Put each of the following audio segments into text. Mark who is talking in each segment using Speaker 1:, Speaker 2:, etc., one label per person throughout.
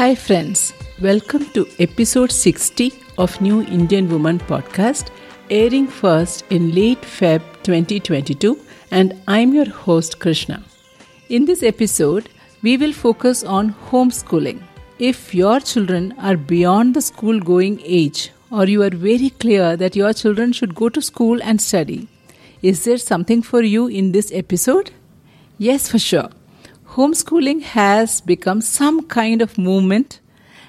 Speaker 1: Hi, friends. Welcome to episode 60 of New Indian Woman podcast, airing first in late Feb 2022. And I'm your host, Krishna. In this episode, we will focus on homeschooling. If your children are beyond the school going age, or you are very clear that your children should go to school and study, is there something for you in this episode? Yes, for sure homeschooling has become some kind of movement,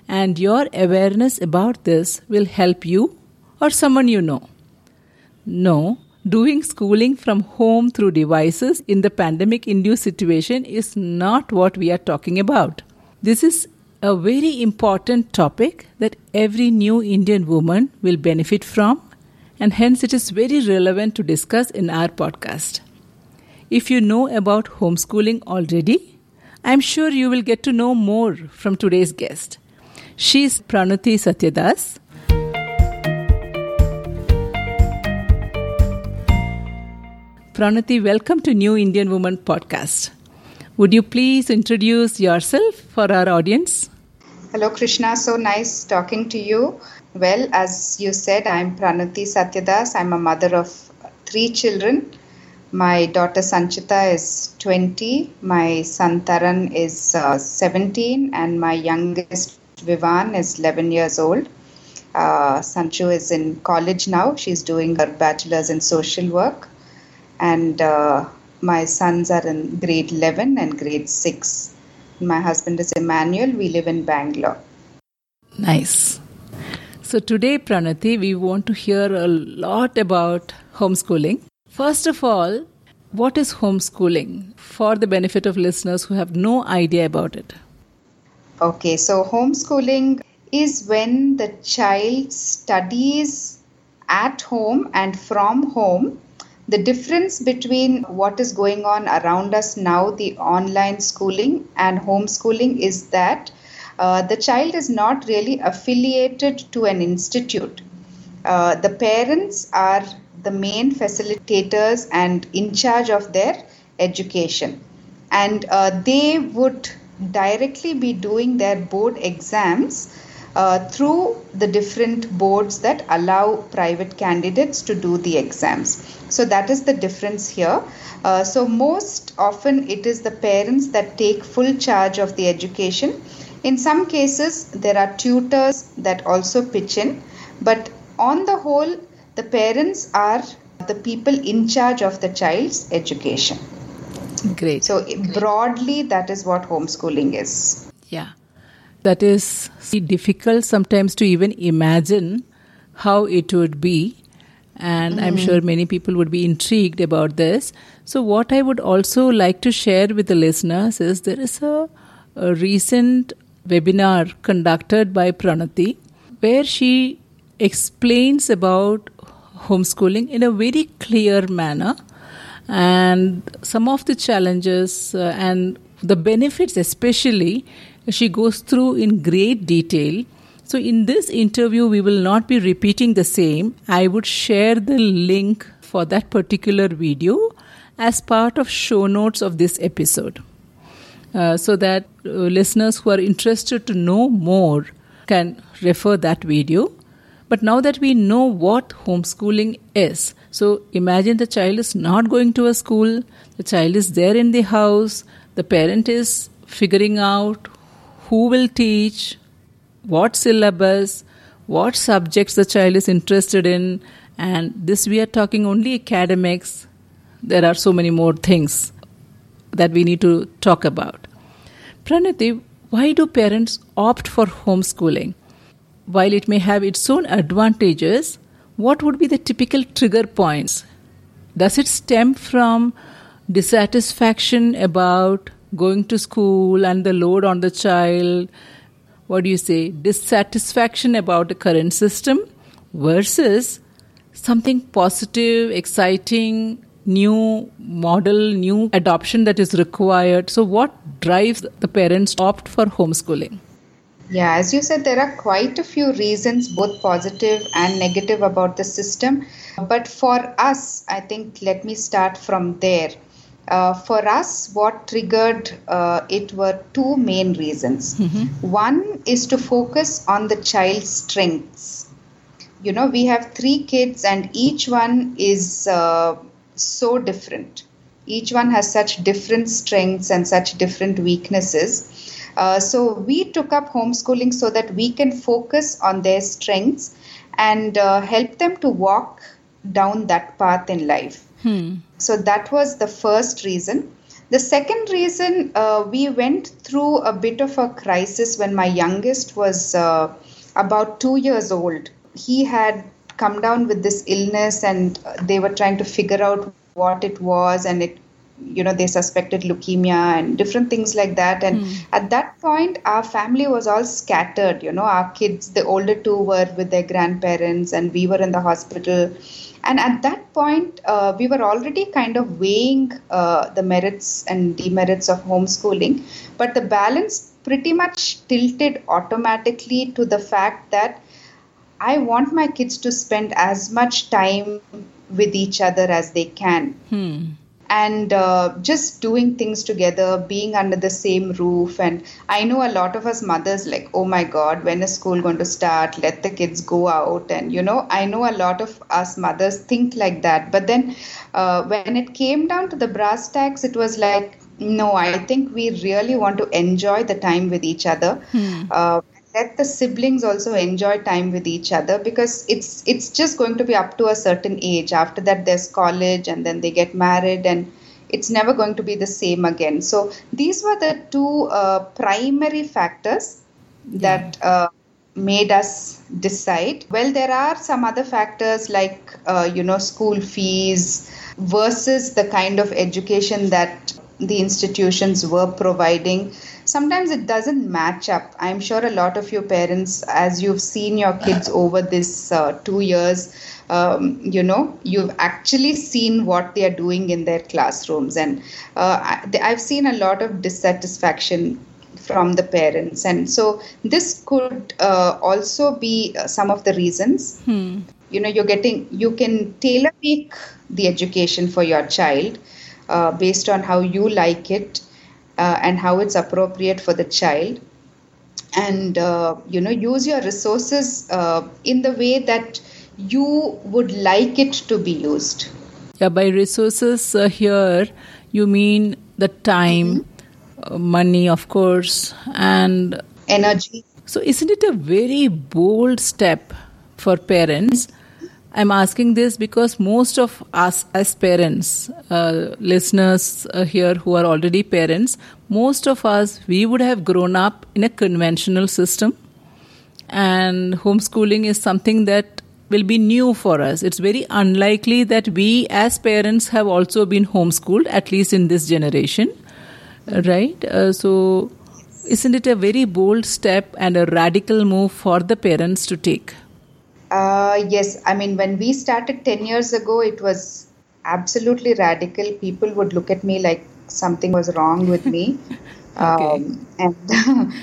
Speaker 1: and your awareness about this will help you or someone you know. No, doing schooling from home through devices in the pandemic induced situation is not what we are talking about. This is a very important topic that every new Indian woman will benefit from, and hence it is very relevant to discuss in our podcast. If you know about homeschooling already, I'm sure you will get to know more from today's guest. She's Pranuti Satyadas. Pranuti, welcome to New Indian Woman podcast. Would you please introduce yourself for our audience?
Speaker 2: Hello, Krishna. So nice talking to you. Well, as you said, I'm Pranuti Satyadas. I'm a mother of three children my daughter Sanchita is 20, my son Taran is uh, 17, and my youngest Vivan is 11 years old. Uh, Sanchu is in college now. She's doing her bachelor's in social work. And uh, my sons are in grade 11 and grade 6. My husband is Emmanuel. We live in Bangalore.
Speaker 1: Nice. So today, Pranati, we want to hear a lot about homeschooling. First of all, what is homeschooling for the benefit of listeners who have no idea about it?
Speaker 2: Okay, so homeschooling is when the child studies at home and from home. The difference between what is going on around us now, the online schooling and homeschooling, is that uh, the child is not really affiliated to an institute. Uh, the parents are the main facilitators and in charge of their education. And uh, they would directly be doing their board exams uh, through the different boards that allow private candidates to do the exams. So that is the difference here. Uh, so most often it is the parents that take full charge of the education. In some cases, there are tutors that also pitch in, but on the whole, the parents are the people in charge of the child's education.
Speaker 1: Great.
Speaker 2: So, broadly, that is what homeschooling is.
Speaker 1: Yeah. That is difficult sometimes to even imagine how it would be. And mm. I'm hmm. sure many people would be intrigued about this. So, what I would also like to share with the listeners is there is a, a recent webinar conducted by Pranati where she explains about homeschooling in a very clear manner. And some of the challenges uh, and the benefits especially she goes through in great detail. So in this interview we will not be repeating the same. I would share the link for that particular video as part of show notes of this episode. Uh, so that uh, listeners who are interested to know more can refer that video but now that we know what homeschooling is, so imagine the child is not going to a school, the child is there in the house, the parent is figuring out who will teach, what syllabus, what subjects the child is interested in, and this we are talking only academics. There are so many more things that we need to talk about. Pranati, why do parents opt for homeschooling? While it may have its own advantages, what would be the typical trigger points? Does it stem from dissatisfaction about going to school and the load on the child? What do you say? Dissatisfaction about the current system versus something positive, exciting, new model, new adoption that is required. So, what drives the parents to opt for homeschooling?
Speaker 2: Yeah, as you said, there are quite a few reasons, both positive and negative, about the system. But for us, I think let me start from there. uh, for us, what triggered uh, it were two main reasons. One is to focus on the child's strengths. You know, we have three kids, and each one is uh, so different. Each one has such different strengths and such different weaknesses. Uh, so we took up homeschooling so that we can focus on their strengths and uh, help them to walk down that path in life. So that was the first reason. The second reason, uh, we went through a bit of a crisis when my youngest was uh, about two years old. He had come down with this illness, and uh, they were trying to figure out what it was, and it, you know, they suspected leukemia and different things like that. And at that point, our family was all scattered. You know, our kids, the older two, were with their grandparents, and we were in the hospital. And at that point, uh, we were already kind of weighing uh, the merits and demerits of homeschooling, but the balance pretty much tilted automatically to the fact that I want my kids to spend as much time with each other as they can. And uh, just doing things together, being under the same roof. And I know a lot of us mothers, like, oh my God, when is school going to start? Let the kids go out. And, you know, I know a lot of us mothers think like that. But then uh, when it came down to the brass tacks, it was like, no, I think we really want to enjoy the time with each other. Uh, let the siblings also enjoy time with each other because it's it's just going to be up to a certain age. After that there's college and then they get married and it's never going to be the same again. So these were the two uh, primary factors that uh, made us decide. Well there are some other factors like uh, you know school fees versus the kind of education that the institutions were providing sometimes it doesn't match up. I'm sure a lot of your parents as you've seen your kids over this uh, two years um, you know you've actually seen what they are doing in their classrooms. And uh, I, i've seen a lot of dissatisfaction from the parents. And so this could uh, also be uh, some of the reasons. You know you're getting you can tailor make the education for your child uh, based on how you like it uh, and how it's appropriate for the child. And uh, you know use your resources uh, in the way that you would like it to be used.
Speaker 1: Yeah, by resources uh, here, you mean the time, uh, money, of course, and
Speaker 2: energy.
Speaker 1: So isn't it a very bold step for parents? I'm asking this because most of us as parents, uh, listeners uh, here who are already parents, most of us, we would have grown up in a conventional system and homeschooling is something that will be new for us. It's very unlikely that we as parents have also been homeschooled, at least in this generation, right? Uh, so, isn't it a very bold step and a radical move for the parents to take?
Speaker 2: Uh, yes, I mean, when we started 10 years ago, it was absolutely radical. People would look at me like something was wrong with me. um, and,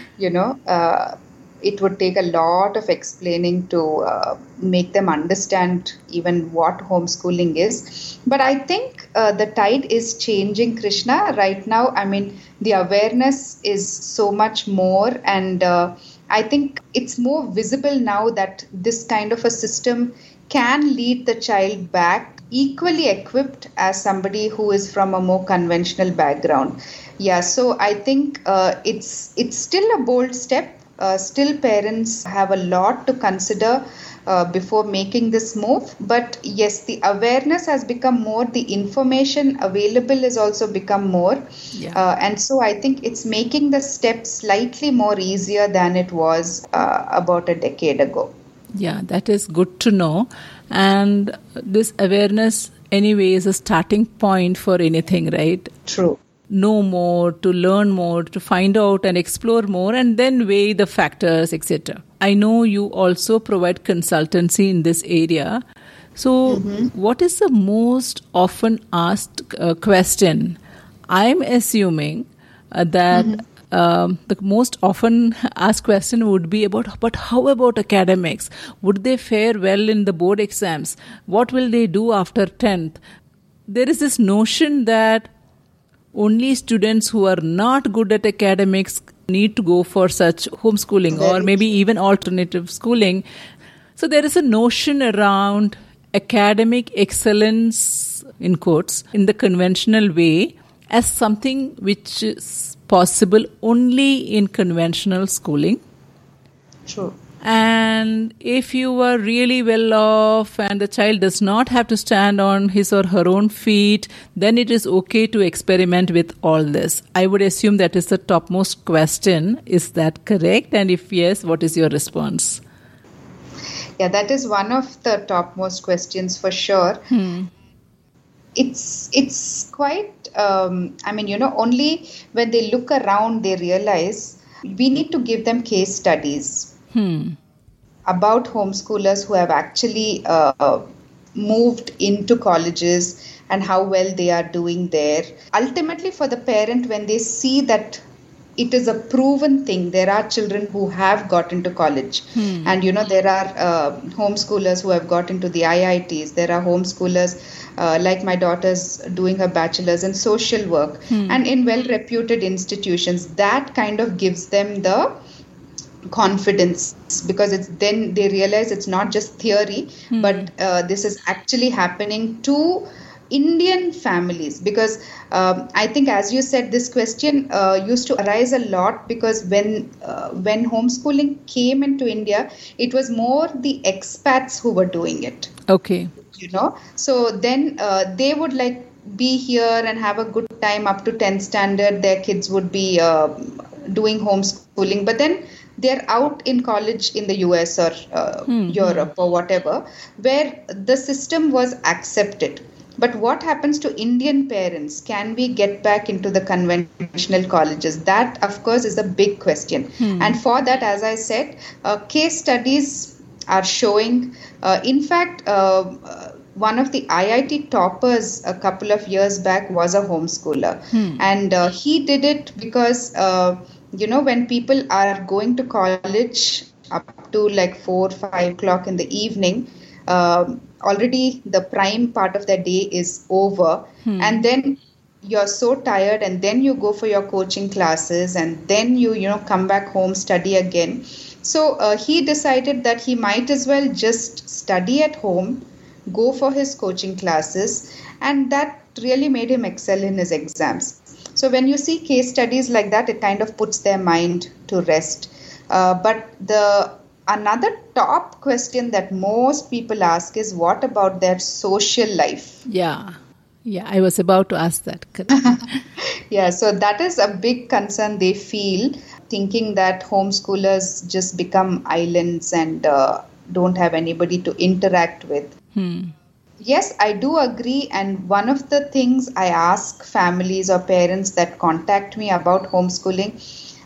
Speaker 2: you know, uh, it would take a lot of explaining to uh, make them understand even what homeschooling is. But I think uh, the tide is changing, Krishna. Right now, I mean, the awareness is so much more, and uh, I think it's more visible now that this kind of a system can lead the child back equally equipped as somebody who is from a more conventional background. Yeah, so I think uh, it's it's still a bold step. Uh, still, parents have a lot to consider uh, before making this move. But yes, the awareness has become more. The information available has also become more.
Speaker 1: Yeah.
Speaker 2: Uh, and so I think it's making the step slightly more easier than it was uh, about a decade ago.
Speaker 1: Yeah, that is good to know. And this awareness, anyway, is a starting point for anything, right?
Speaker 2: True.
Speaker 1: Know more, to learn more, to find out and explore more, and then weigh the factors, etc. I know you also provide consultancy in this area. So, what is the most often asked uh, question? I'm assuming uh, that um, the most often asked question would be about, but how about academics? Would they fare well in the board exams? What will they do after 10th? There is this notion that only students who are not good at academics need to go for such homeschooling or
Speaker 2: Very
Speaker 1: maybe even alternative schooling. So there is a notion around academic excellence in quotes in the conventional way as something which is possible only in conventional schooling.
Speaker 2: True.
Speaker 1: And if you are really well off and the child does not have to stand on his or her own feet, then it is okay to experiment with all this. I would assume that is the topmost question. Is that correct? And if yes, what is your response?
Speaker 2: Yeah, that is one of the topmost questions for sure. It's it's quite. Um, I mean, you know, only when they look around they realize we need to give them case studies about homeschoolers who have actually uh, moved into colleges and how well they are doing there. Ultimately, for the parent, when they see that it is a proven thing, there are children who have got into college, and you know, there are uh, homeschoolers who have got into the IITs, there are homeschoolers. Uh, like my daughter's doing her bachelor's in social work and in well reputed institutions. That kind of gives them the confidence because it's then they realize it's not just theory but uh, this is actually happening to indian families. Because um, i think as you said this question uh, used to arise a lot because when uh, when homeschooling came into india it was more the expats who were doing it.
Speaker 1: Okay.
Speaker 2: you know? So then uh, they would like be here and have a good time up to 10th standard. Their kids would be uh, doing homeschooling. But then they're out in college in the us or uh, europe or whatever where the system was accepted. But what happens to indian parents? Can we get back into the conventional colleges? That of course is a big question. And for that as i said uh, case studies are showing. Uh, in fact, uh, uh, one of the IIT toppers a couple of years back was a homeschooler, and uh, he did it because uh, you know when people are going to college up to like four, five o'clock in the evening. Um, already the prime part of their day is over. And then you're so tired and then you go for your coaching classes and then you you know come back home study again. So uh, he decided that he might as well just study at home go for his coaching classes and that really made him excel in his exams so when you see case studies like that it kind of puts their mind to rest uh, but the another top question that most people ask is what about their social life
Speaker 1: Yeah. Yeah, I was about to ask that.
Speaker 2: Yeah, so that is a big concern they feel, thinking that homeschoolers just become islands and uh, don't have anybody to interact with. Yes, I do agree. And one of the things I ask families or parents that contact me about homeschooling,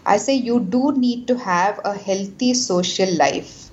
Speaker 2: I say you do need to have a healthy social life.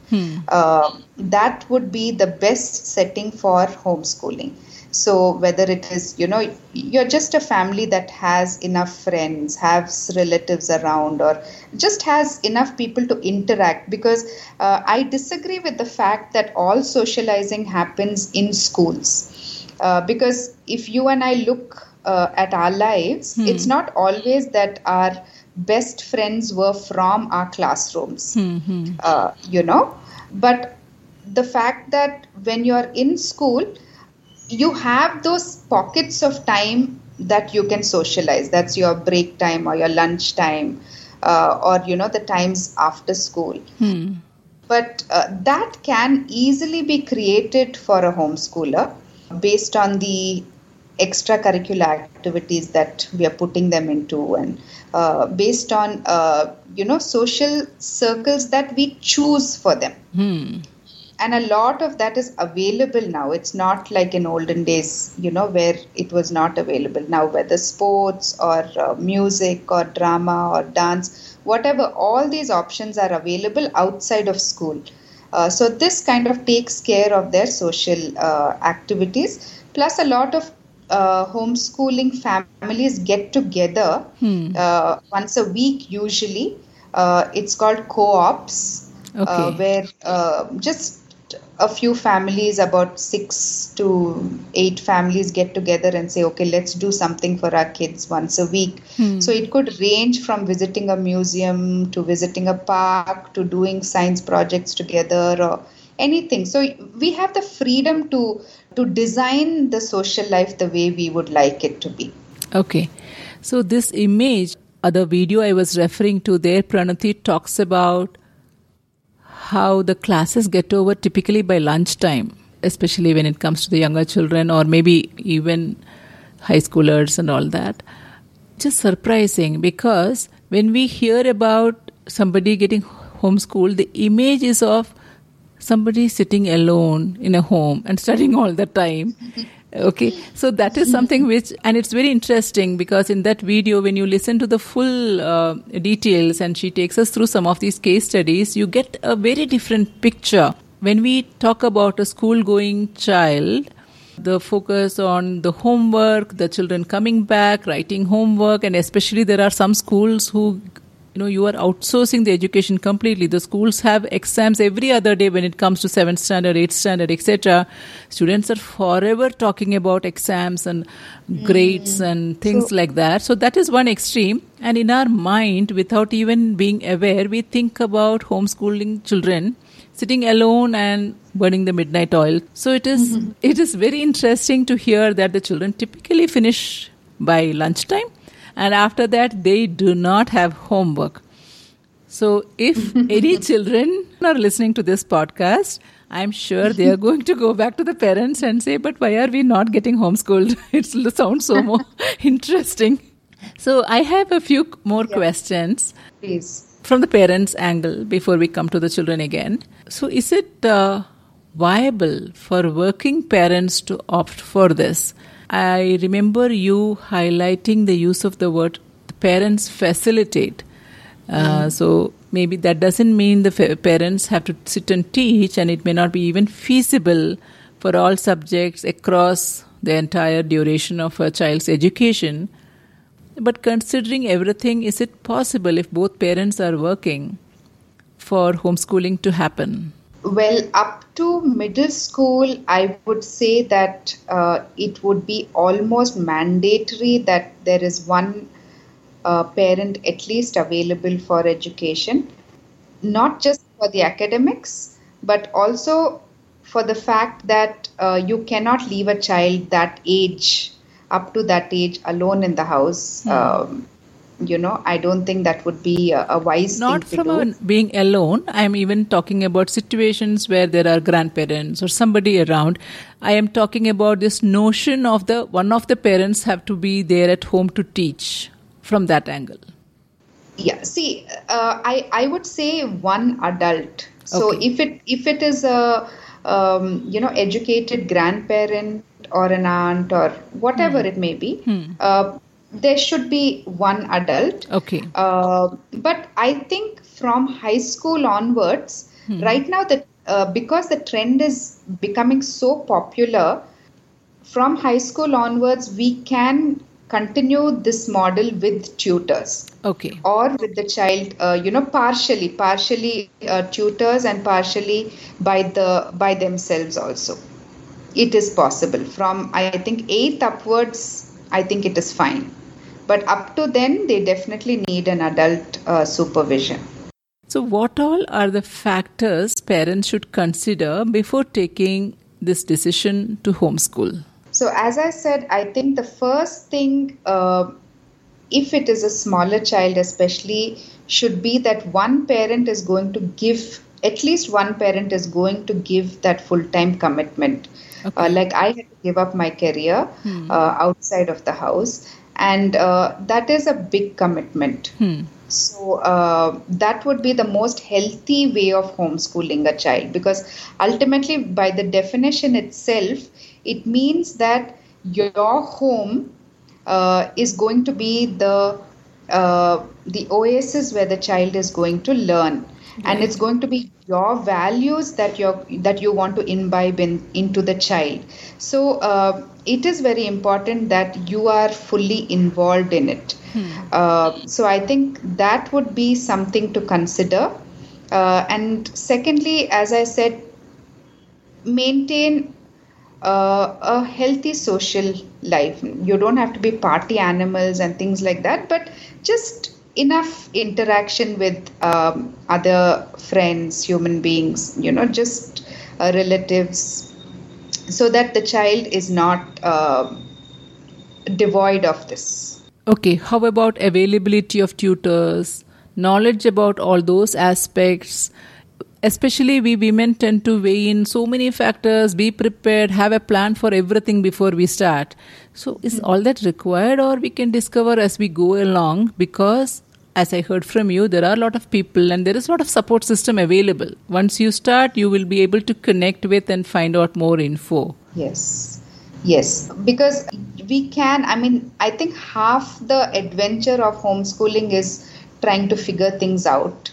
Speaker 2: Uh, that would be the best setting for homeschooling. So whether it is, you know, you're just a family that has enough friends, has relatives around, or just has enough people to interact. Because uh, I disagree with the fact that all socializing happens in schools. Uh, because if you and I look uh, at our lives, it's not always that our best friends were from our classrooms, uh, you know. But the fact that when you're in school, you have those pockets of time that you can socialize. That's your break time or your lunch time, uh, or you know the times after school. But uh, that can easily be created for a homeschooler based on the extracurricular activities that we are putting them into and uh, based on uh, you know social circles that we choose for them and a lot of that is available now. It's not like in olden days you know where it was not available. Now whether sports or uh, music or drama or dance whatever all these options are available outside of school. Uh, so this kind of takes care of their social uh, activities. Plus a lot of uh, homeschooling families get together uh, once a week usually. Uh, it's called co-ops uh,
Speaker 1: Okay.
Speaker 2: where uh, just a few families, about six to eight families, get together and say, okay, let's do something for our kids once a week.
Speaker 1: Hmm.
Speaker 2: So it could range from visiting a museum to visiting a park to doing science projects together or anything. So we have the freedom to to design the social life the way we would like it to be.
Speaker 1: Okay. So this image, uh, the video I was referring to there, Pranati talks about how the classes get over typically by lunchtime, especially when it comes to the younger children or maybe even high schoolers and all that. Just surprising because when we hear about somebody getting homeschooled, the image is of somebody sitting alone in a home and studying all the time okay? So that is something which and it's very interesting because in that video when you listen to the full uh, details and she takes us through some of these case studies you get a very different picture. When we talk about a school going child the focus on the homework the children coming back writing homework and especially there are some schools who you know you are outsourcing the education completely. The schools have exams every other day when it comes to 7th standard 8th standard etc students are forever talking about exams and grades mm. and things
Speaker 2: So-
Speaker 1: like that. So that is one extreme. And in our mind without even being aware we think about homeschooling children sitting alone and burning the midnight oil. So it is- mm-hmm. it is very interesting to hear that the children typically finish by lunchtime and after that they do not have homework so if any children are listening to this podcast i'm sure they are going to go back to the parents and say but why are we not getting homeschooled it sounds so more interesting so i have a few more questions
Speaker 2: Please.
Speaker 1: from the parents' angle before we come to the children again. So, is it uh, viable for working parents to opt for this? I remember you highlighting the use of the word the parents facilitate. Uh, So, maybe that doesn't mean the fa- parents have to sit and teach, and it may not be even feasible for all subjects across the entire duration of a child's education. But considering everything, is it possible if both parents are working for homeschooling to happen?
Speaker 2: Well, up to middle school, I would say that uh, it would be almost mandatory that there is one uh, parent at least available for education, not just for the academics, but also for the fact that uh, you cannot leave a child that age, up to that age, alone in the house. Um, you know, I don't think that would be a, a wise
Speaker 1: Not
Speaker 2: thing
Speaker 1: from a, being alone. I am even talking about situations where there are grandparents or somebody around. I am talking about this notion of the one of the parents have to be there at home to teach from that angle.
Speaker 2: Yeah, see, uh, I I would say one adult. So
Speaker 1: Okay.
Speaker 2: if it if it is a um, you know educated grandparent or an aunt or whatever it may be, uh, there should be one adult.
Speaker 1: Okay.
Speaker 2: Uh, but I think from high school onwards, right now that uh, because the trend is becoming so popular, from high school onwards we can continue this model with tutors
Speaker 1: Okay.
Speaker 2: or with the child uh, you know partially partially uh, tutors and partially by the by themselves also it is possible from i think 8th upwards i think it is fine but up to then they definitely need an adult uh, supervision
Speaker 1: So, what all are the factors parents should consider before taking this decision to homeschool?
Speaker 2: So, as I said, I think the first thing, uh, if it is a smaller child, especially, should be that one parent is going to give, at least one parent is going to give that full time commitment. Uh, like I had to give up my career uh, outside of the house, and uh, that is a big commitment. So uh, that would be the most healthy way of homeschooling a child because ultimately, by the definition itself, it means that your home uh, is going to be the uh, the oasis where the child is going to learn, and it's going to be your values that you that you want to imbibe in, into the child. So uh, it is very important that you are fully involved in it. Uh, so I think that would be something to consider. Uh, and secondly, as I said, maintain uh, a healthy social life. You don't have to be party animals and things like that, but just enough interaction with um, other friends, human beings, you know, just uh, relatives, so that the child is not uh, devoid of this.
Speaker 1: Okay, how about availability of tutors, knowledge about all those aspects? especially we women tend to weigh in so many factors be prepared have a plan for everything before we start so is mm-hmm. all that required or we can discover as we go along because as i heard from you there are a lot of people and there is a lot of support system available. Once you start you will be able to connect with and find out more info.
Speaker 2: Yes. Yes. Because we can i mean i think half the adventure of homeschooling is trying to figure things out.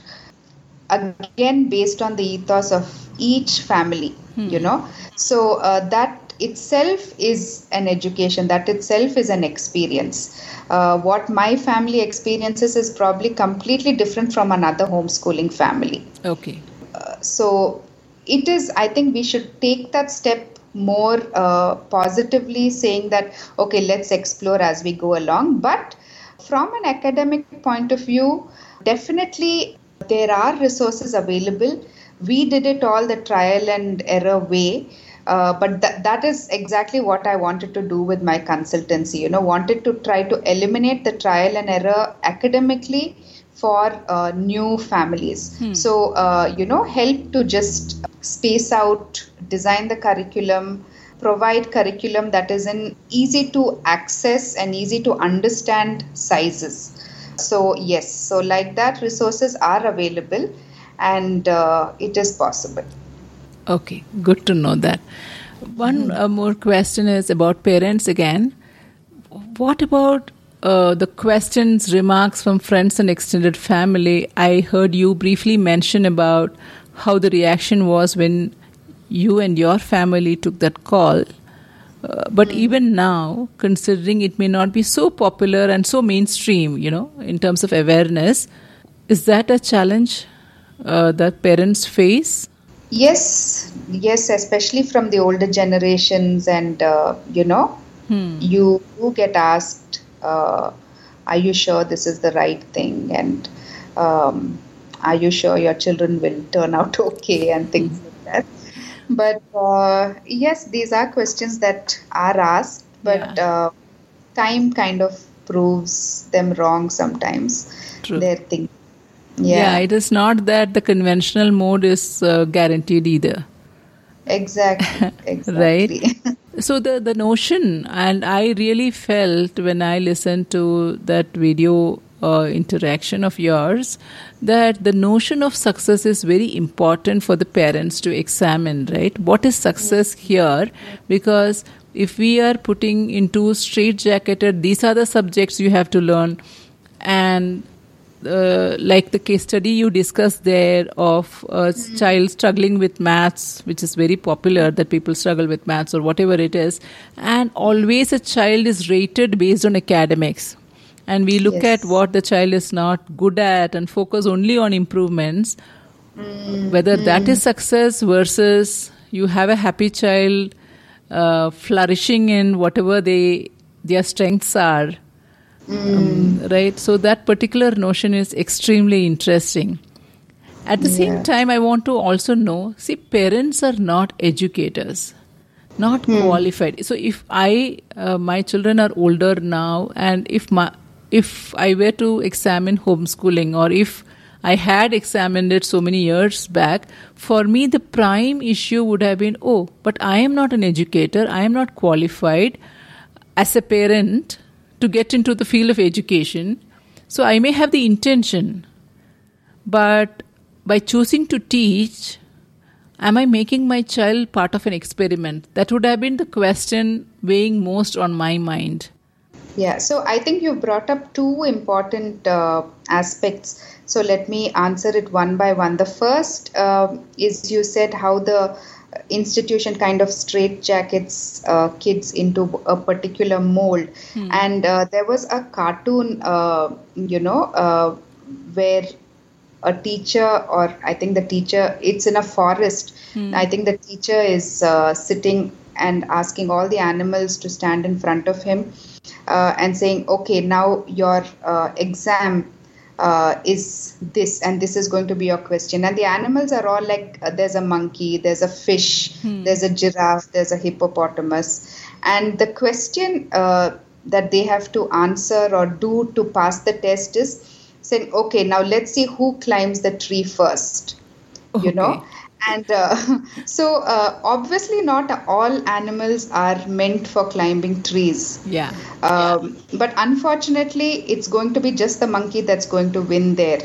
Speaker 2: Again based on the ethos of each family hmm. you know. So uh, that itself is an education that itself is an experience uh, what my family experiences is probably completely different from another homeschooling family
Speaker 1: okay
Speaker 2: uh, so it is i think we should take that step more uh, positively saying that okay let's explore as we go along but from an academic point of view definitely there are resources available. We did it all the trial and error way. Uh, but th- that is exactly what I wanted to do with my consultancy. You know, wanted to try to eliminate the trial and error academically for uh, new families. Hmm. So, uh, you know, help to just space out, design the curriculum, provide curriculum that is in easy to access and easy to understand sizes. So, yes, so like that, resources are available and uh, it is possible.
Speaker 1: Okay, good to know that. One uh, more question is about parents again. What about uh, the questions, remarks from friends and extended family? I heard you briefly mention about how the reaction was when you and your family took that call. Uh, but mm. even now, considering it may not be so popular and so mainstream, you know, in terms of awareness, is that a challenge uh, that parents face?
Speaker 2: Yes, yes, especially from the older generations, and uh, you know, hmm. you get asked, uh, "Are you sure this is the right thing?" and um, "Are you sure your children will turn out okay?" and things hmm. like that but uh, yes, these are questions that are asked, but yeah. uh, time kind of proves them wrong sometimes.
Speaker 1: True. Their thing. Yeah. yeah. it is not that the conventional mode is uh, guaranteed either.
Speaker 2: Exactly.
Speaker 1: exactly. right. so the the notion, and I really felt when I listened to that video uh, interaction of yours that the notion of success is very important for the parents to examine right what is success here because if we are putting into straight jacketed these are the subjects you have to learn and uh, like the case study you discussed there of a child struggling with maths, which is very popular that people struggle with maths or whatever it is, and always a child is rated based on academics. And we look yes. at what the child is not good at and focus only on improvements. Mm. whether that is success versus you have a happy child uh, flourishing in whatever they their strengths are mm. um, right so that particular notion is extremely interesting at the yeah. same time i want to also know see parents are not educators not hmm. qualified so if i uh, my children are older now and if my if I were to examine homeschooling or if I had examined it so many years back, for me the prime issue would have been oh, but I am not an educator, I am not qualified as a parent to get into the field of education. So I may have the intention, but by choosing to teach, am I making my child part of an experiment? That would have been the question weighing most on my mind.
Speaker 2: Yeah, so I think you brought up two important uh, aspects. So let me answer it one by one. The first uh, is you said how the institution kind of straitjackets uh, kids into a particular mold. Hmm. And uh, there was a cartoon, uh, you know, uh, where a teacher or i think the teacher it's in a forest i think the teacher is uh, sitting and asking all the animals to stand in front of him uh, and saying okay now your uh, exam uh, is this and this is going to be your question. And the animals are all like uh, there's a monkey there's a fish there's a giraffe there's a hippopotamus. And the question uh, that they have to answer or do to pass the test is saying okay now let's see who climbs the tree first. You know?
Speaker 1: Okay.
Speaker 2: And uh, so uh, obviously not all animals are meant for climbing trees
Speaker 1: Yeah.
Speaker 2: um, but unfortunately it's going to be just the monkey that's going to win there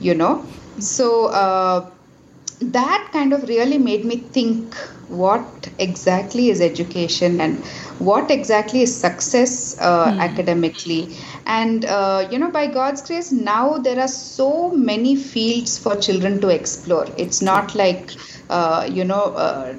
Speaker 2: you know so uh, that kind of really made me think what exactly is education and what exactly is success uh, academically? And uh, you know by god's grace now there are so many fields for children to explore. It's not like uh, you know uh,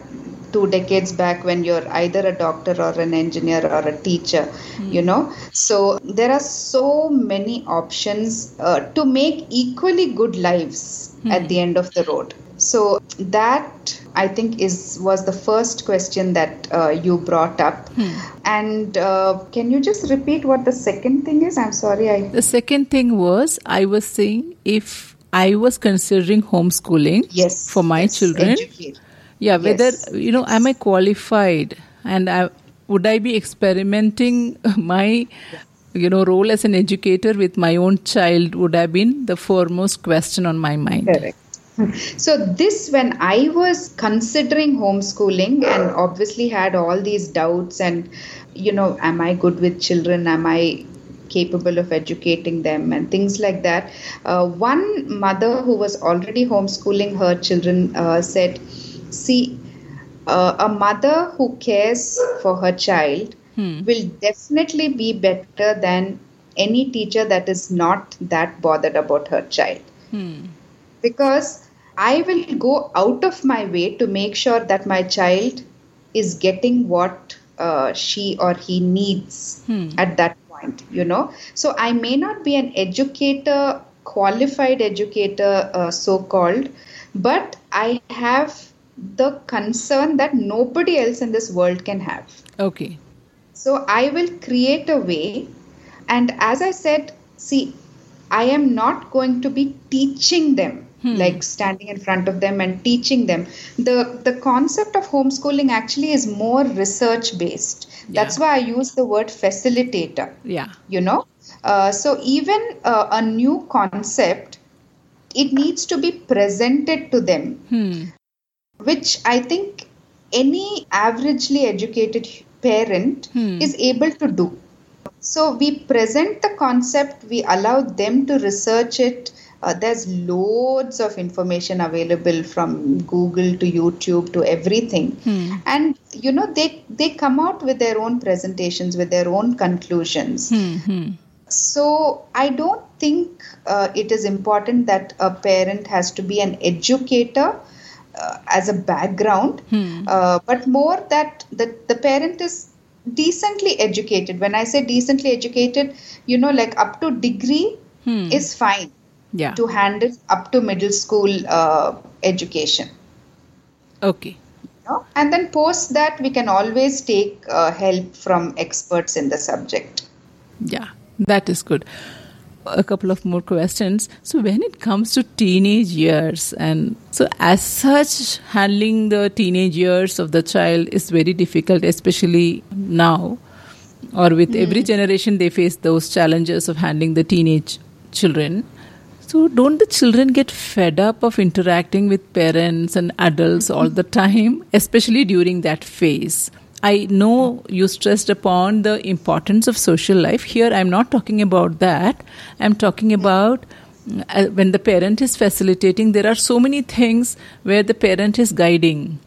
Speaker 2: two decades back when you're either a doctor or an engineer or a teacher you know? So there are so many options uh, to make equally good lives at the end of the road so that i think is was the first question that uh, you brought up and uh, can you just repeat what the second thing is i'm sorry i
Speaker 1: The second thing was I was saying if I was considering homeschooling
Speaker 2: yes
Speaker 1: for my
Speaker 2: yes,
Speaker 1: children,
Speaker 2: educate.
Speaker 1: yeah, whether
Speaker 2: Yes,
Speaker 1: you know, am I qualified, and I, would I be experimenting my, you know, role as an educator with my own child? Would have been the foremost question on my mind.
Speaker 2: Correct. So this when I was considering homeschooling and obviously had all these doubts and you know am I good with children? Am I capable of educating them? And things like that. Uh, one mother who was already homeschooling her children uh, said see uh, a mother who cares for her child will definitely be better than any teacher that is not that bothered about her child. Because I will go out of my way to make sure that my child is getting what uh, she or he needs at that point, you know. So I may not be an educator, qualified educator, uh, so called, but I have the concern that nobody else in this world can have.
Speaker 1: Okay.
Speaker 2: So I will create a way. And as I said, see, I am not going to be teaching them, like standing in front of them and teaching them. The the concept of homeschooling actually is more research based. That's why I use the word facilitator
Speaker 1: Yeah.
Speaker 2: you know uh, so even uh, a new concept it needs to be presented to them
Speaker 1: Hmm.
Speaker 2: which i think any averagely educated parent is able to do so we present the concept we allow them to research it uh, there's loads of information available from google to youtube to everything. And you know they they come out with their own presentations with their own conclusions. So I don't think uh, it is important that a parent has to be an educator uh, as a background, uh, but more that the, the parent is decently educated. When I say decently educated, you know, like up to degree is fine
Speaker 1: Yeah.
Speaker 2: to handle up to middle school uh, education.
Speaker 1: Okay.
Speaker 2: know? And then post that, we can always take uh, help from experts in the subject.
Speaker 1: Yeah, that is good. A couple of more questions. So, when it comes to teenage years, and so as such, handling the teenage years of the child is very difficult, especially now, or with every generation, they face those challenges of handling the teenage children. So, don't the children get fed up of interacting with parents and adults all the time, especially during that phase? I know you stressed upon the importance of social life. Here, I'm not talking about that. I'm talking about uh, when the parent is facilitating, there are so many things where the parent is guiding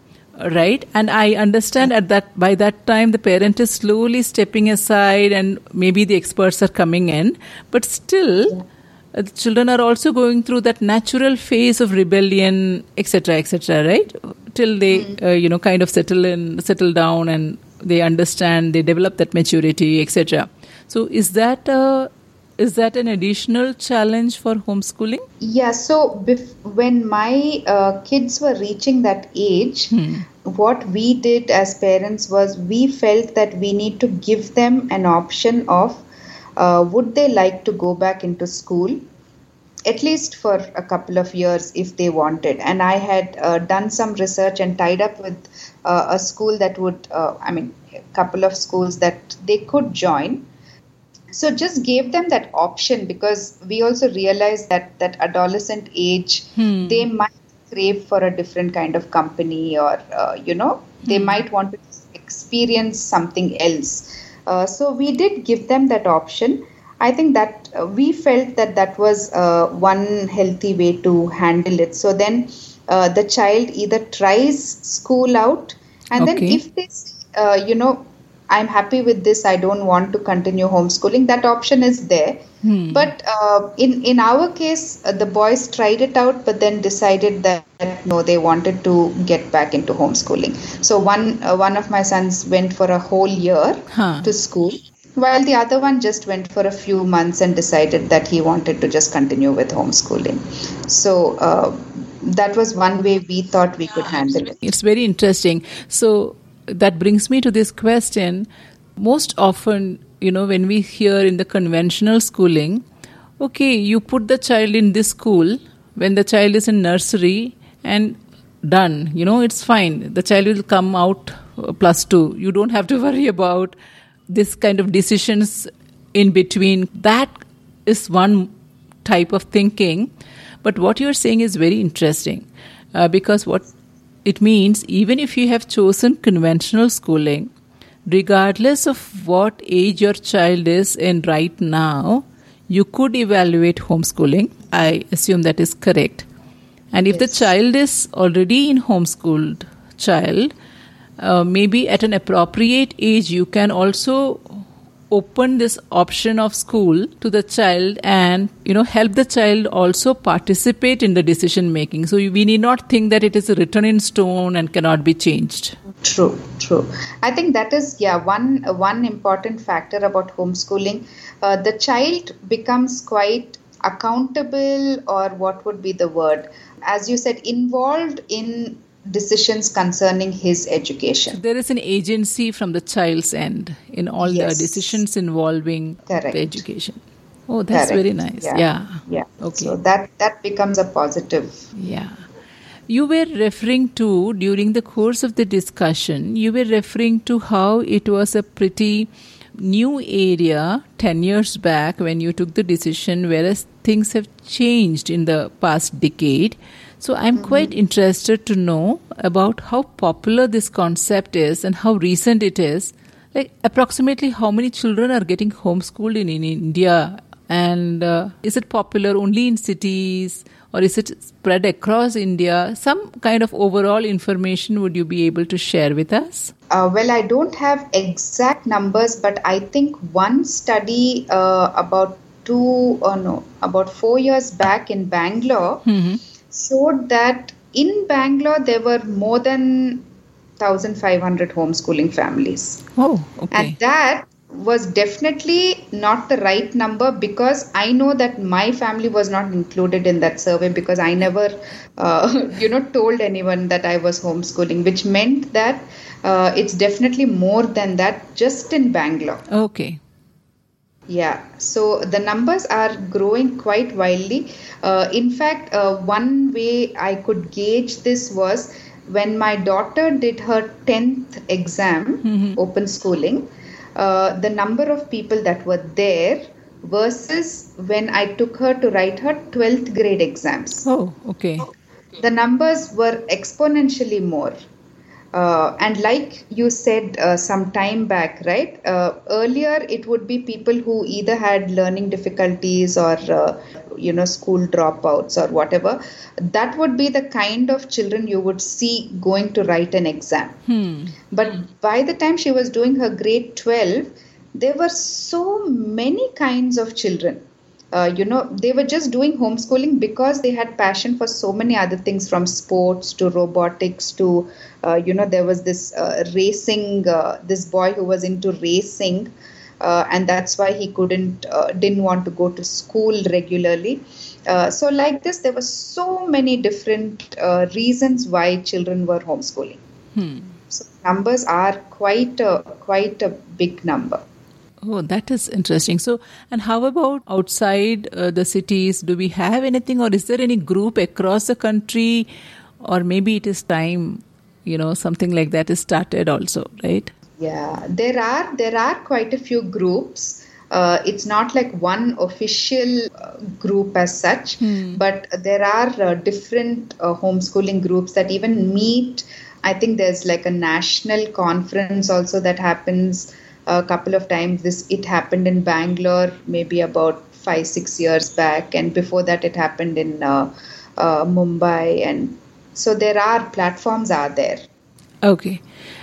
Speaker 1: right and i understand at that by that time the parent is slowly stepping aside and maybe the experts are coming in but still uh, the children are also going through that natural phase of rebellion etc etc right till they uh, you know kind of settle in settle down and they understand they develop that maturity etc so is that a is that an additional challenge for homeschooling?
Speaker 2: Yeah, so bef- when my uh, kids were reaching that age, hmm. what we did as parents was we felt that we need to give them an option of uh, would they like to go back into school at least for a couple of years if they wanted. And I had uh, done some research and tied up with uh, a school that would, uh, I mean, a couple of schools that they could join so just gave them that option because we also realized that that adolescent age hmm. they might crave for a different kind of company or uh, you know they hmm. might want to experience something else uh, so we did give them that option i think that uh, we felt that that was uh, one healthy way to handle it so then uh, the child either tries school out and okay. then if they uh, you know I'm happy with this. I don't want to continue homeschooling. That option is there. Hmm. But uh, in in our case, uh, the boys tried it out, but then decided that no, they wanted to get back into homeschooling. So one uh, one of my sons went for a whole year huh. to school, while the other one just went for a few months and decided that he wanted to just continue with homeschooling. So. Uh, that was one way we thought we could handle it.
Speaker 1: It's very interesting. So, that brings me to this question. Most often, you know, when we hear in the conventional schooling, okay, you put the child in this school when the child is in nursery and done, you know, it's fine. The child will come out uh, plus two. You don't have to worry about this kind of decisions in between. That is one type of thinking. But what you're saying is very interesting uh, because what it means even if you have chosen conventional schooling, regardless of what age your child is in right now, you could evaluate homeschooling. I assume that is correct. And if yes. the child is already in homeschooled child, uh, maybe at an appropriate age, you can also open this option of school to the child and you know help the child also participate in the decision making. So we need not think that it is written in stone and cannot be changed.
Speaker 2: True true. I think that is yeah one one important factor about homeschooling. Uh, the child becomes quite accountable or what would be the word? As you said involved in decisions concerning his education.
Speaker 1: There is an agency from the child's end in all yes. the decisions involving Correct. the education. Oh, that's Correct. very nice. Yeah.
Speaker 2: yeah. Yeah. Okay. So that that becomes a positive.
Speaker 1: Yeah. You were referring to during the course of the discussion, you were referring to how it was a pretty new area 10 years back when you took the decision, whereas things have changed in the past decade. So I'm mm-hmm. quite interested to know about how popular this concept is and how recent it is. Like approximately how many children are getting homeschooled in, in India and uh, is it popular only in cities or is it spread across India? Some kind of overall information would you be able to share with us?
Speaker 2: Uh, well, I don't have exact numbers, but I think one study uh, about two or no, about four years back in Bangalore. Mm-hmm showed that in Bangalore there were more than 1500 homeschooling families.
Speaker 1: Oh, okay.
Speaker 2: And that was definitely not the right number because I know that my family was not included in that survey because I never, uh, you know, told anyone that I was homeschooling, which meant that uh, it's definitely more than that just in Bangalore.
Speaker 1: Okay.
Speaker 2: Yeah, so the numbers are growing quite wildly. Uh, in fact, uh, one way I could gauge this was when my daughter did her 10th exam, mm-hmm. open schooling, uh, the number of people that were there versus when I took her to write her 12th grade exams.
Speaker 1: Oh, okay.
Speaker 2: The numbers were exponentially more. Uh, and like you said uh, some time back, right? Uh, earlier, it would be people who either had learning difficulties or, uh, you know, school dropouts or whatever. That would be the kind of children you would see going to write an exam. Hmm. But by the time she was doing her grade 12, there were so many kinds of children uh, you know they were just doing homeschooling because they had passion for so many other things from sports to robotics to uh, you know there was this uh, racing uh, this boy who was into racing uh, and that's why he couldn't uh, didn't want to go to school regularly. Uh, so like this there were so many different uh, reasons why children were homeschooling.
Speaker 1: Hmm.
Speaker 2: so numbers are quite a quite a big number
Speaker 1: Oh, that is interesting. So, and how about outside uh, the cities? Do we have anything, or is there any group across the country, or maybe it is time, you know, something like that is started also, right?
Speaker 2: Yeah, there are there are quite a few groups. Uh, it's not like one official uh, group as such, but there are uh, different uh, homeschooling groups that even meet. I think there's like a national conference also that happens a couple of times. This it happened in Bangalore maybe about five six years back, and before that it happened in uh, uh, Mumbai, and so there are platforms are there.
Speaker 1: Okay.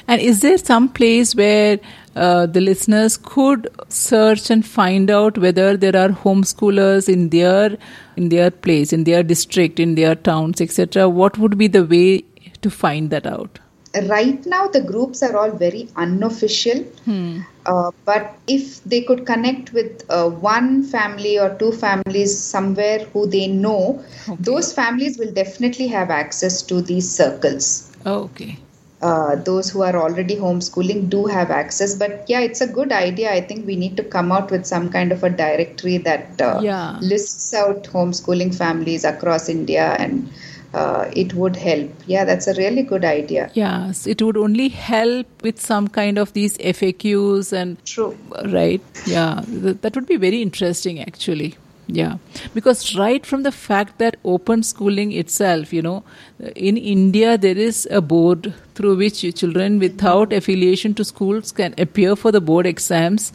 Speaker 1: And is there some place where uh, the listeners could search and find out whether there are homeschoolers in their in their place, in their district, in their towns, etc.? What would be the way to find that out?
Speaker 2: Right now the groups are all very unofficial. Uh, but if they could connect with uh, one family or two families somewhere who they know those families will definitely have access to these circles.
Speaker 1: Oh, okay.
Speaker 2: uh, those who are already homeschooling do have access. But yeah it's a good idea. I think we need to come out with some kind of a directory that uh,
Speaker 1: Yeah.
Speaker 2: lists out homeschooling families across india and uh, it would help yeah that's a really good idea
Speaker 1: Yes, it would only help with some kind of these FAQs and
Speaker 2: True.
Speaker 1: right. Yeah, th- that would be very interesting actually. Yeah, because right from the fact that open schooling itself, you know, in India there is a board through which children without affiliation to schools can appear for the board exams.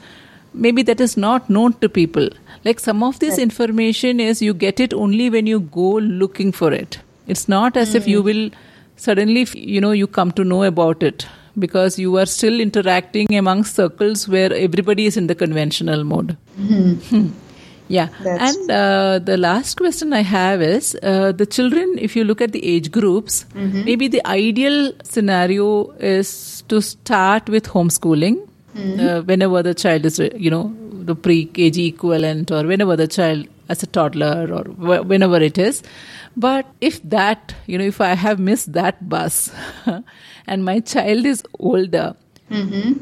Speaker 1: Maybe that is not known to people. Like some of this information is you get it only when you go looking for it. It's not as if you will suddenly, you know, you come to know about it because you are still interacting among circles where everybody is in the conventional mode. Hmm. Yeah.
Speaker 2: That's
Speaker 1: and uh, the last question I have is uh, the children, if you look at the age groups, maybe the ideal scenario is to start with homeschooling uh, whenever the child is, uh, you know, the pre KG equivalent or whenever the child as a toddler or wh- whenever it is. But if that, you know, if I have missed that bus and my child is older,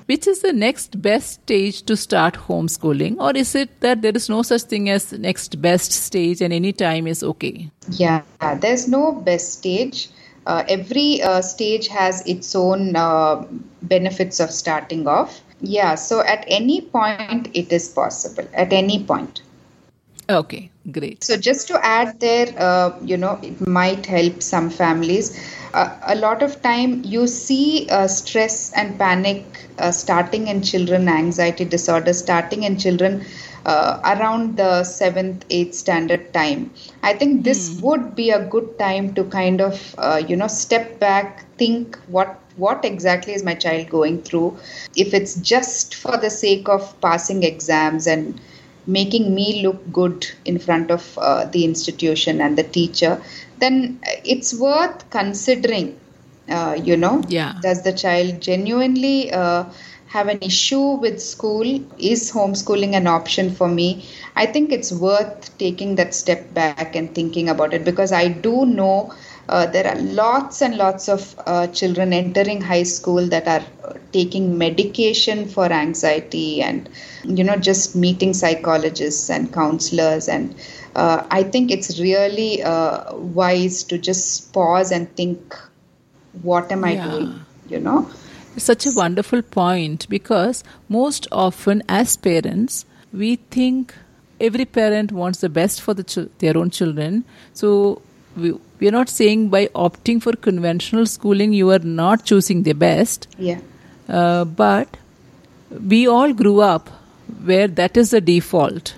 Speaker 1: which is the next best stage to start homeschooling? Or is it that there is no such thing as next best stage and any time is okay?
Speaker 2: Yeah, there's no best stage. Uh, every uh, stage has its own uh, benefits of starting off. Yeah, so at any point it is possible. At any point.
Speaker 1: Okay, great.
Speaker 2: So just to add there, uh, you know, it might help some families. Uh, a lot of time you see uh, stress and panic uh, starting in children, anxiety disorder starting in children uh, around the seventh, eighth standard time. I think this would be a good time to kind of, uh, you know, step back, think what what exactly is my child going through. If it's just for the sake of passing exams and making me look good in front of uh, the institution and the teacher, then it's worth considering. Uh, you know,
Speaker 1: Yeah.
Speaker 2: does the child genuinely uh, have an issue with school? Is homeschooling an option for me? I think it's worth taking that step back and thinking about it because I do know uh, there are lots and lots of uh, children entering high school that are uh, taking medication for anxiety and you know just meeting psychologists and counselors and uh, i think it's really uh, wise to just pause and think what am i
Speaker 1: Yeah.
Speaker 2: doing you know
Speaker 1: Such a wonderful point because most often, as parents, we think every parent wants the best for the chil- their own children. So we, we are not saying by opting for conventional schooling you are not choosing the best.
Speaker 2: yeah
Speaker 1: Uh, but we all grew up where that is the default.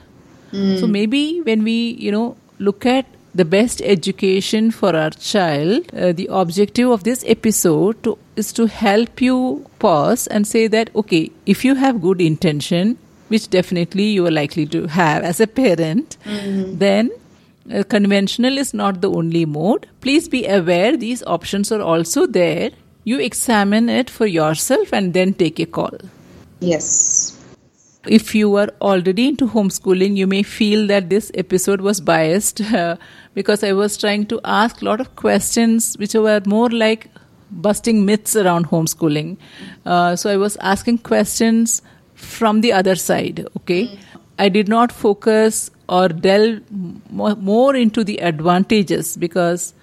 Speaker 1: So maybe when we, you know, look at the best education for our child, uh, the objective of this episode to, is to help you pause and say that, okay, if you have good intention, which definitely you are likely to have as a parent, then uh, conventional is not the only mode. Please be aware these options are also there. You examine it for yourself and then take a call.
Speaker 2: yes
Speaker 1: if you are already into homeschooling, you may feel that this episode was biased uh, because I was trying to ask a lot of questions which were more like busting myths around homeschooling. Uh, so I was asking questions from the other side, okay? I did not focus or delve more, into the advantages because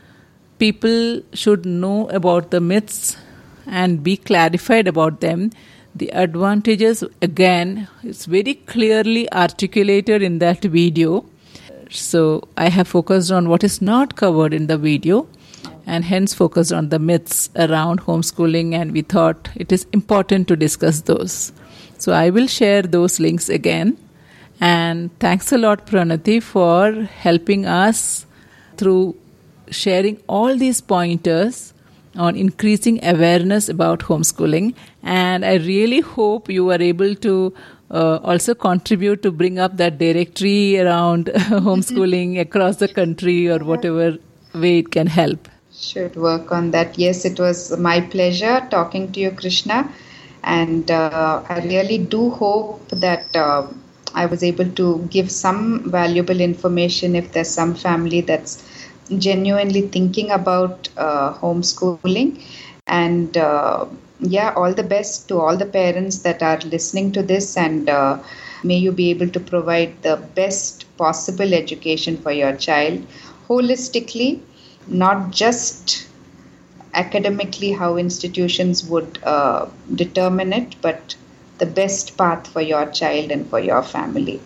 Speaker 1: people should know about the myths and be clarified about them. The advantages again it's very clearly articulated in that video. So i have focused on what is not covered in the video and hence focused on the myths around homeschooling and we thought it is important to discuss those. So i will share those links again and thanks a lot pranati for helping us through sharing all these pointers on increasing awareness about homeschooling. And I really hope you are able to uh, also contribute to bring up that directory around homeschooling across the country or whatever way it can help.
Speaker 2: Should work on that. Yes, it was my pleasure talking to you, Krishna. And uh, I really do hope that uh, I was able to give some valuable information if there's some family that's genuinely thinking about uh, homeschooling. And uh, yeah all the best to all the parents that are listening to this and uh, may you be able to provide the best possible education for your child holistically not just academically how institutions would uh, determine it but the best path for your child and for your family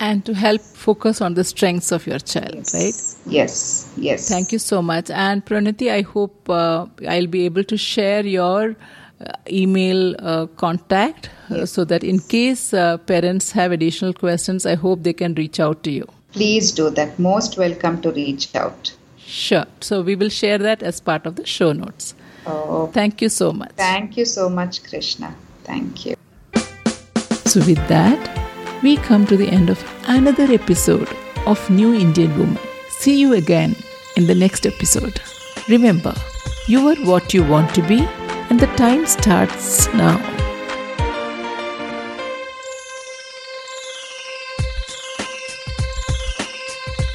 Speaker 1: and to help focus on the strengths of your child,
Speaker 2: yes.
Speaker 1: right?
Speaker 2: Yes, yes.
Speaker 1: Thank you so much. And Pranati, I hope uh, I'll be able to share your uh, email uh, contact uh, yes. so that in case uh, parents have additional questions, I hope they can reach out to you.
Speaker 2: Please do that. Most welcome to reach out.
Speaker 1: Sure. So we will share that as part of the show notes.
Speaker 2: Oh,
Speaker 1: Thank you so much.
Speaker 2: Thank you so much, Krishna. Thank you.
Speaker 1: So, with that, we come to the end of another episode of New Indian Woman. See you again in the next episode. Remember, you are what you want to be, and the time starts now.